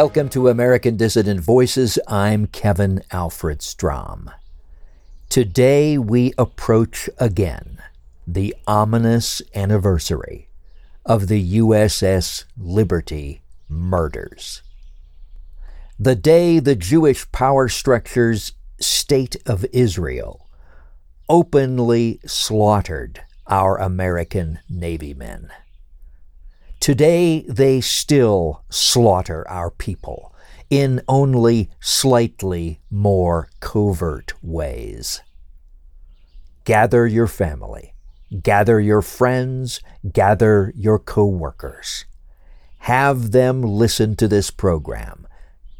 Welcome to American Dissident Voices. I'm Kevin Alfred Strom. Today we approach again the ominous anniversary of the USS Liberty murders. The day the Jewish power structures State of Israel openly slaughtered our American Navy men. Today they still slaughter our people in only slightly more covert ways. Gather your family, gather your friends, gather your co-workers. Have them listen to this program.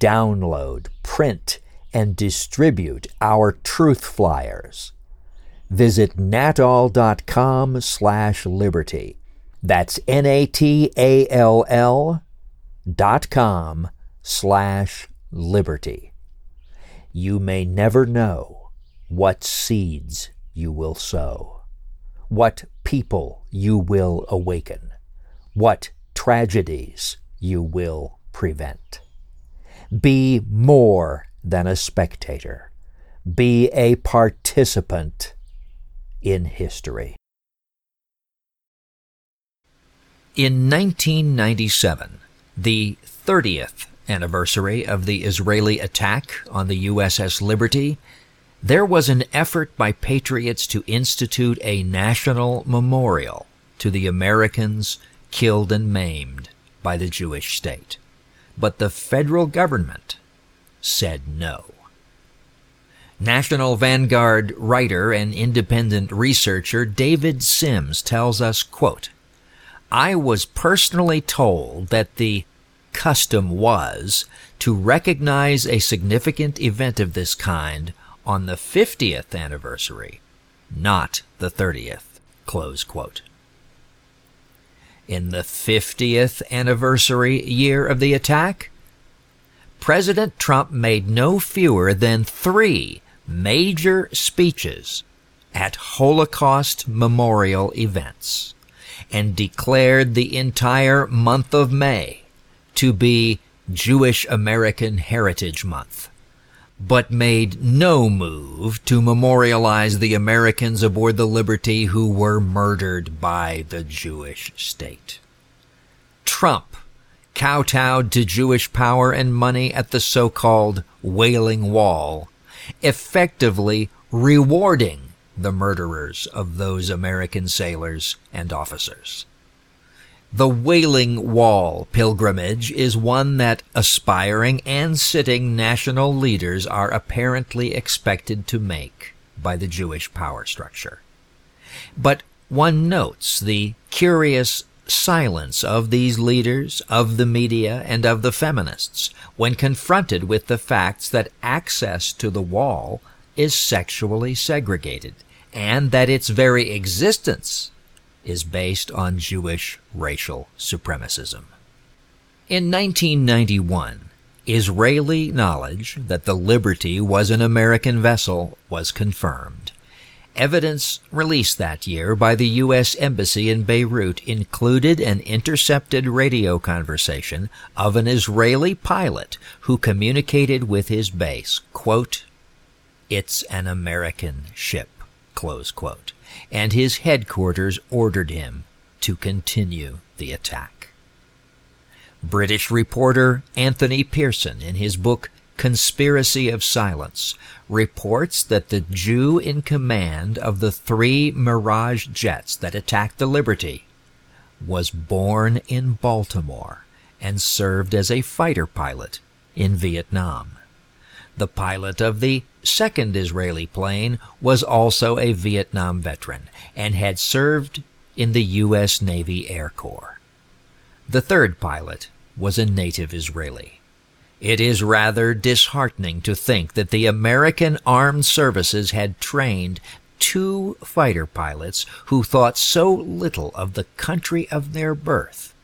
Download, print, and distribute our truth flyers. Visit natall.com slash liberty. That's N-A-T-A-L-L dot com slash liberty. You may never know what seeds you will sow, what people you will awaken, what tragedies you will prevent. Be more than a spectator. Be a participant in history. In 1997, the 30th anniversary of the Israeli attack on the USS Liberty, there was an effort by patriots to institute a national memorial to the Americans killed and maimed by the Jewish state. But the federal government said no. National Vanguard writer and independent researcher David Sims tells us, quote, I was personally told that the custom was to recognize a significant event of this kind on the 50th anniversary, not the 30th. Close quote. In the 50th anniversary year of the attack, President Trump made no fewer than three major speeches at Holocaust memorial events and declared the entire month of May to be Jewish American Heritage Month, but made no move to memorialize the Americans aboard the Liberty who were murdered by the Jewish state. Trump kowtowed to Jewish power and money at the so-called Wailing Wall, effectively rewarding the murderers of those American sailors and officers. The Wailing Wall pilgrimage is one that aspiring and sitting national leaders are apparently expected to make by the Jewish power structure. But one notes the curious silence of these leaders, of the media, and of the feminists when confronted with the facts that access to the wall is sexually segregated and that its very existence is based on Jewish racial supremacism. In 1991, Israeli knowledge that the Liberty was an American vessel was confirmed. Evidence released that year by the U.S. Embassy in Beirut included an intercepted radio conversation of an Israeli pilot who communicated with his base, quote, It's an American ship and his headquarters ordered him to continue the attack. British reporter Anthony Pearson, in his book Conspiracy of Silence, reports that the Jew in command of the three Mirage jets that attacked the Liberty was born in Baltimore and served as a fighter pilot in Vietnam. The pilot of the second Israeli plane was also a Vietnam veteran and had served in the U.S. Navy Air Corps. The third pilot was a native Israeli. It is rather disheartening to think that the American Armed Services had trained two fighter pilots who thought so little of the country of their birth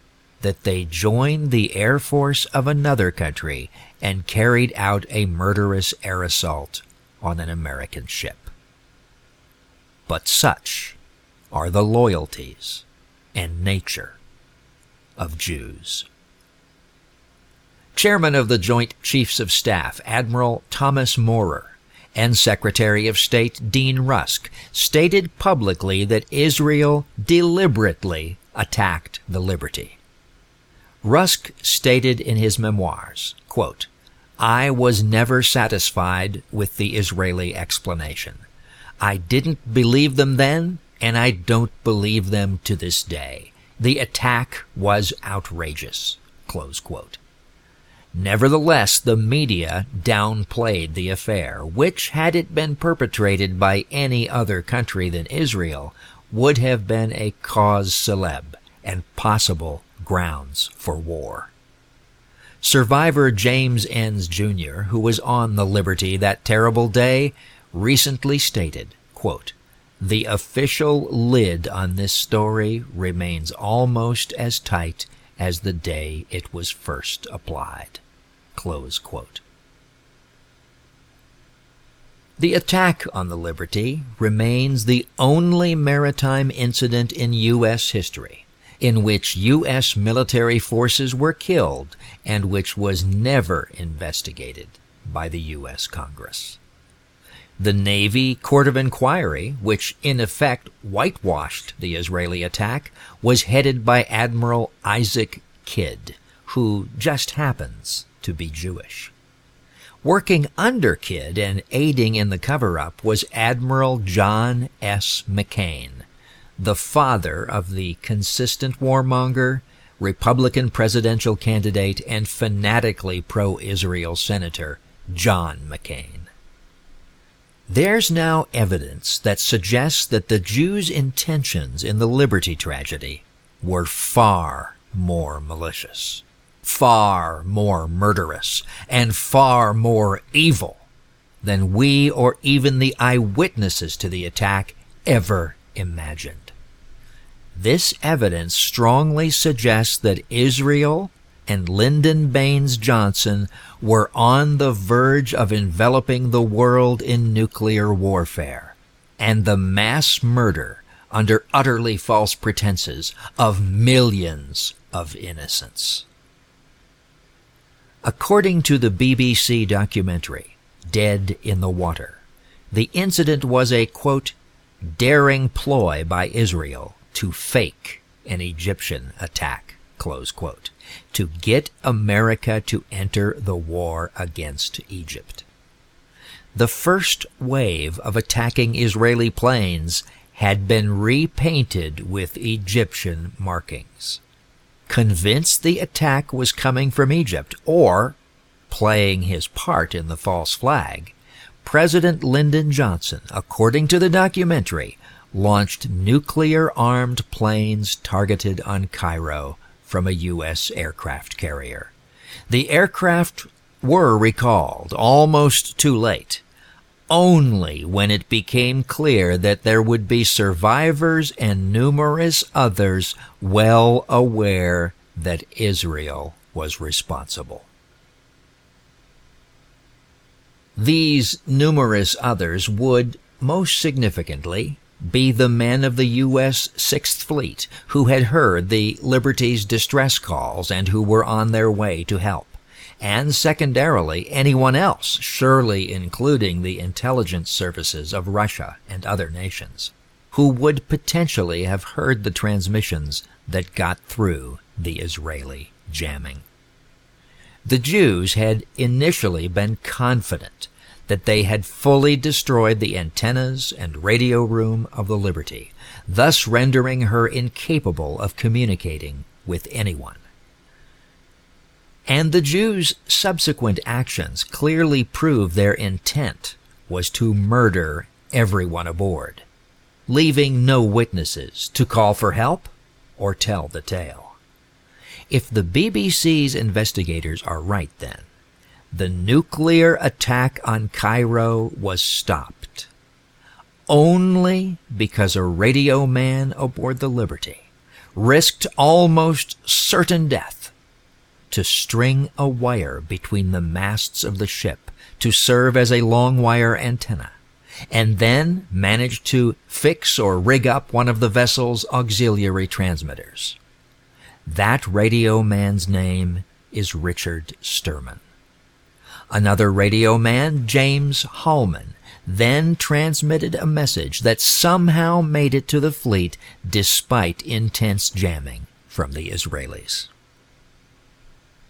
that they joined the Air Force of another country and carried out a murderous air assault on an American ship. But such are the loyalties and nature of Jews. Chairman of the Joint Chiefs of Staff, Admiral Thomas Moorer, and Secretary of State Dean Rusk stated publicly that Israel deliberately attacked the Liberty. Rusk stated in his memoirs, quote, I was never satisfied with the Israeli explanation. I didn't believe them then, and I don't believe them to this day. The attack was outrageous. Nevertheless, the media downplayed the affair, which, had it been perpetrated by any other country than Israel, would have been a cause celeb and possible grounds for war. Survivor James Ennes Jr., who was on the Liberty that terrible day, recently stated, quote, The official lid on this story remains almost as tight as the day it was first applied. The attack on the Liberty remains the only maritime incident in U.S. history in which U.S. military forces were killed and which was never investigated by the U.S. Congress. The Navy Court of Inquiry, which in effect whitewashed the Israeli attack, was headed by Admiral Isaac Kidd, who just happens to be Jewish. Working under Kidd and aiding in the cover up was Admiral John S. McCain, the father of the consistent warmonger, Republican presidential candidate, and fanatically pro Israel Senator John McCain. There's now evidence that suggests that the Jews' intentions in the Liberty tragedy were far more malicious, far more murderous, and far more evil than we or even the eyewitnesses to the attack ever imagined. This evidence strongly suggests that Israel and Lyndon Baines Johnson were on the verge of enveloping the world in nuclear warfare, and the mass murder under utterly false pretenses of millions of innocents. According to the BBC documentary, Dead in the Water, the incident was a, quote, daring ploy by Israel to fake an Egyptian attack, close quote, to get America to enter the war against Egypt. The first wave of attacking Israeli planes had been repainted with Egyptian markings. Convinced the attack was coming from Egypt, or playing his part in the false flag, President Lyndon Johnson, according to the documentary, launched nuclear armed planes targeted on Cairo from a U.S. aircraft carrier. The aircraft were recalled almost too late, only when it became clear that there would be survivors and numerous others well aware that Israel was responsible. These numerous others would, most significantly, be the men of the U.S. Sixth Fleet who had heard the Liberty's distress calls and who were on their way to help. And secondarily, anyone else, surely including the intelligence services of Russia and other nations, who would potentially have heard the transmissions that got through the Israeli jamming. The Jews had initially been confident that they had fully destroyed the antennas and radio room of the Liberty, thus rendering her incapable of communicating with anyone. And the Jews' subsequent actions clearly prove their intent was to murder everyone aboard, leaving no witnesses to call for help or tell the tale. If the BBC's investigators are right then, the nuclear attack on Cairo was stopped only because a radio man aboard the Liberty risked almost certain death to string a wire between the masts of the ship to serve as a long wire antenna, and then managed to fix or rig up one of the vessel's auxiliary transmitters. That radio man's name is Richard Sturman. Another radio man, James Hallman, then transmitted a message that somehow made it to the fleet despite intense jamming from the Israelis.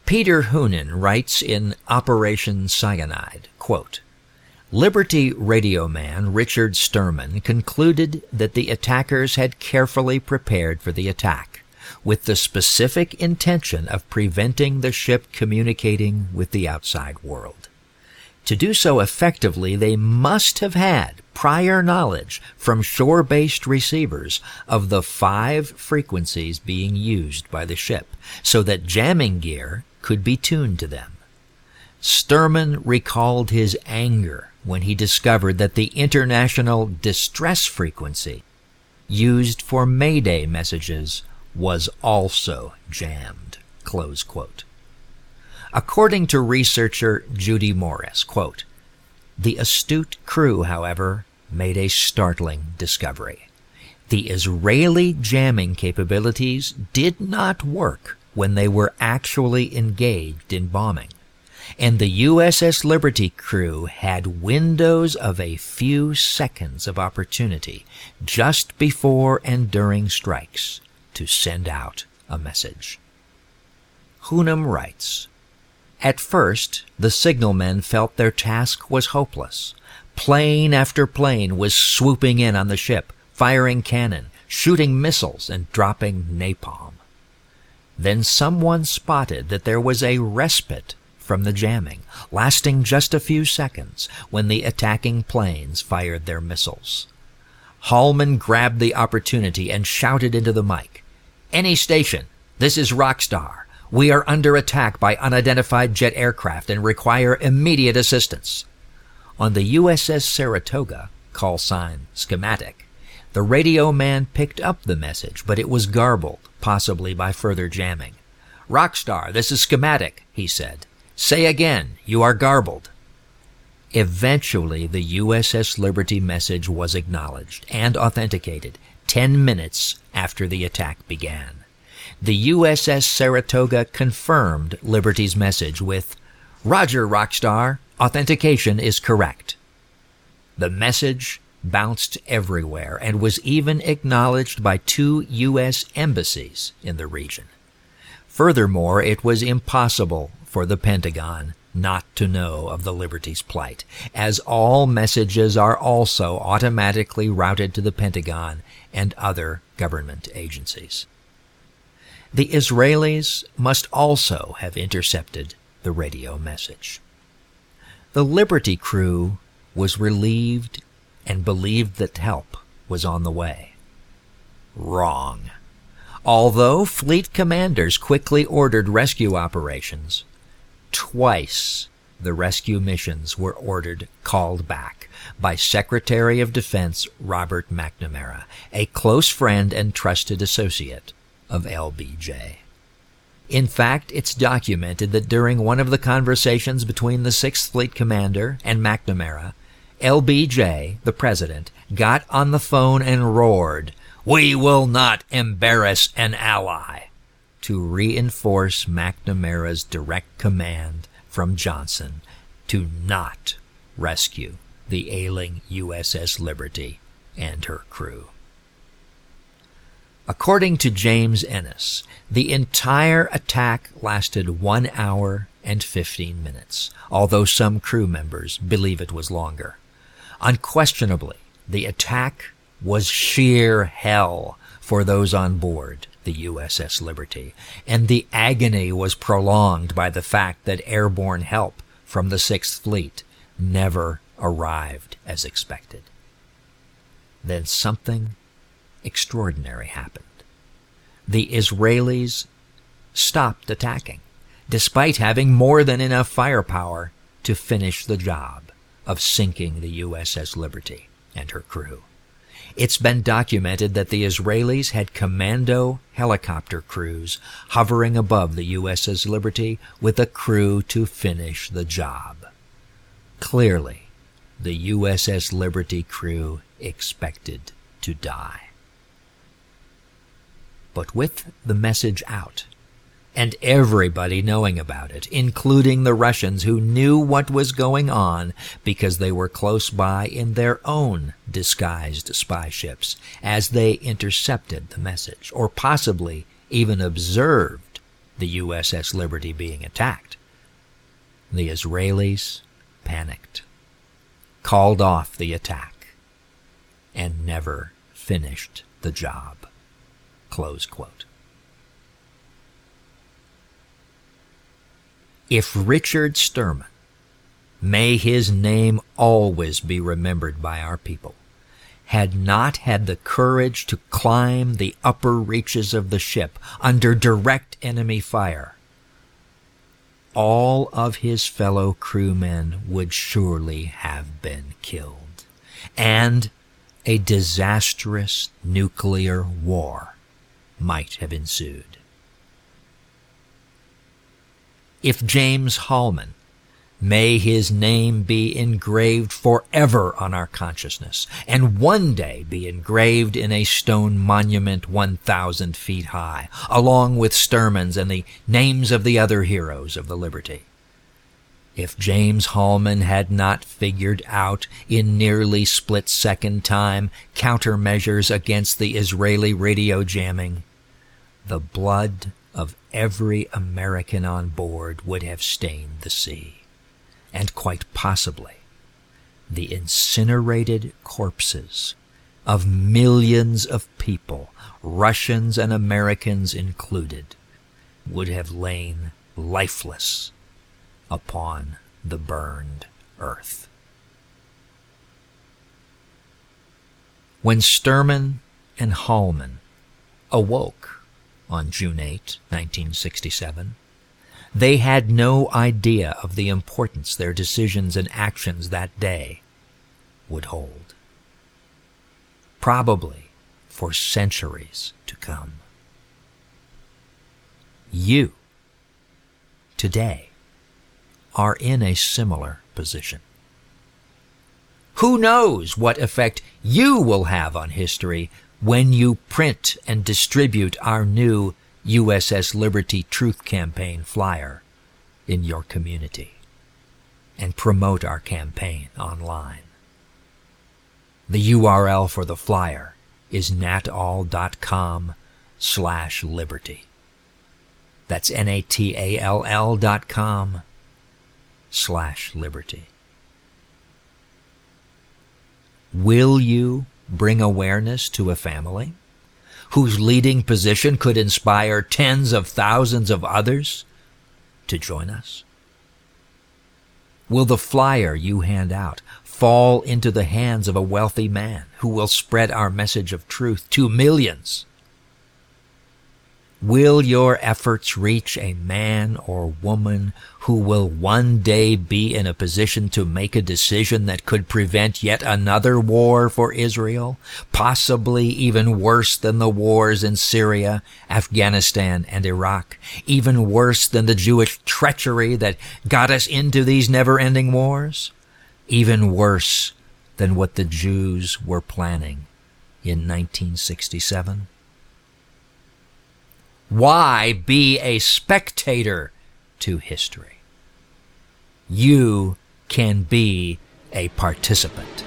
Peter Hounam writes in Operation Cyanide, quote, Liberty radio man Richard Sturman concluded that the attackers had carefully prepared for the attack, with the specific intention of preventing the ship communicating with the outside world. To do so effectively, they must have had prior knowledge from shore-based receivers of the five frequencies being used by the ship, so that jamming gear could be tuned to them. Sturman recalled his anger when he discovered that the international distress frequency used for Mayday messages was also jammed. According to researcher Judy Morris, quote, the astute crew, however, made a startling discovery. The Israeli jamming capabilities did not work when they were actually engaged in bombing and the USS Liberty crew had windows of a few seconds of opportunity just before and during strikes to send out a message. Hounam writes, At first, the signalmen felt their task was hopeless. Plane after plane was swooping in on the ship, firing cannon, shooting missiles, and dropping napalm. Then someone spotted that there was a respite from the jamming, lasting just a few seconds when the attacking planes fired their missiles. Hallman grabbed the opportunity and shouted into the mic, Any station, this is Rockstar. We are under attack by unidentified jet aircraft and require immediate assistance. On the USS Saratoga, call sign schematic, the radio man picked up the message, but it was garbled, possibly by further jamming. Rockstar, this is schematic, he said. Say again, you are garbled. Eventually, the USS Liberty message was acknowledged and authenticated 10 minutes after the attack began. The USS Saratoga confirmed Liberty's message with, Roger, Rockstar, authentication is correct. The message bounced everywhere and was even acknowledged by two U.S. embassies in the region. Furthermore, it was impossible for the Pentagon not to know of the Liberty's plight, as all messages are also automatically routed to the Pentagon and other government agencies. The Israelis must also have intercepted the radio message. The Liberty crew was relieved and believed that help was on the way. Wrong. Although fleet commanders quickly ordered rescue operations, Twice the rescue missions were ordered called back by Secretary of Defense Robert McNamara, a close friend and trusted associate of LBJ. In fact, it's documented that during one of the conversations between the Sixth Fleet commander and McNamara, LBJ, the president, got on the phone and roared, We will not embarrass an ally to reinforce McNamara's direct command from Johnson to not rescue the ailing USS Liberty and her crew. According to James Ennes, the entire attack lasted one hour and 15 minutes, although some crew members believe it was longer. Unquestionably, the attack was sheer hell for those on board the USS Liberty, and the agony was prolonged by the fact that airborne help from the Sixth Fleet never arrived as expected. Then something extraordinary happened. The Israelis stopped attacking, despite having more than enough firepower to finish the job of sinking the USS Liberty and her crew. It's been documented that the Israelis had commando helicopter crews hovering above the USS Liberty with a crew to finish the job. Clearly, the USS Liberty crew expected to die. But with the message out, and everybody knowing about it, including the Russians who knew what was going on because they were close by in their own disguised spy ships as they intercepted the message, or possibly even observed the USS Liberty being attacked. The Israelis panicked, called off the attack, and never finished the job. Close quote. If Richard Sturman, may his name always be remembered by our people, had not had the courage to climb the upper reaches of the ship under direct enemy fire, all of his fellow crewmen would surely have been killed, and a disastrous nuclear war might have ensued if James Hallman, may his name be engraved forever on our consciousness, and one day be engraved in a stone monument 1,000 feet high, along with Sturman's and the names of the other heroes of the Liberty. If James Hallman had not figured out in nearly split second time countermeasures against the Israeli radio jamming, the blood of every American on board would have stained the sea, and quite possibly the incinerated corpses of millions of people, Russians and Americans included, would have lain lifeless upon the burned earth. When Sturman and Hallman awoke on June 8, 1967. They had no idea of the importance their decisions and actions that day would hold. Probably for centuries to come. You, today, are in a similar position. Who knows what effect you will have on history when you print and distribute our new USS Liberty Truth Campaign flyer in your community and promote our campaign online. The URL for the flyer is natall.com slash liberty. That's N-A-T-A-L-L dot com slash liberty. Will you bring awareness to a family whose leading position could inspire tens of thousands of others to join us? Will the flyer you hand out fall into the hands of a wealthy man who will spread our message of truth to millions? Will your efforts reach a man or woman who will one day be in a position to make a decision that could prevent yet another war for Israel, possibly even worse than the wars in Syria, Afghanistan, and Iraq, even worse than the Jewish treachery that got us into these never-ending wars, even worse than what the Jews were planning in 1967? Why be a spectator to history? You can be a participant.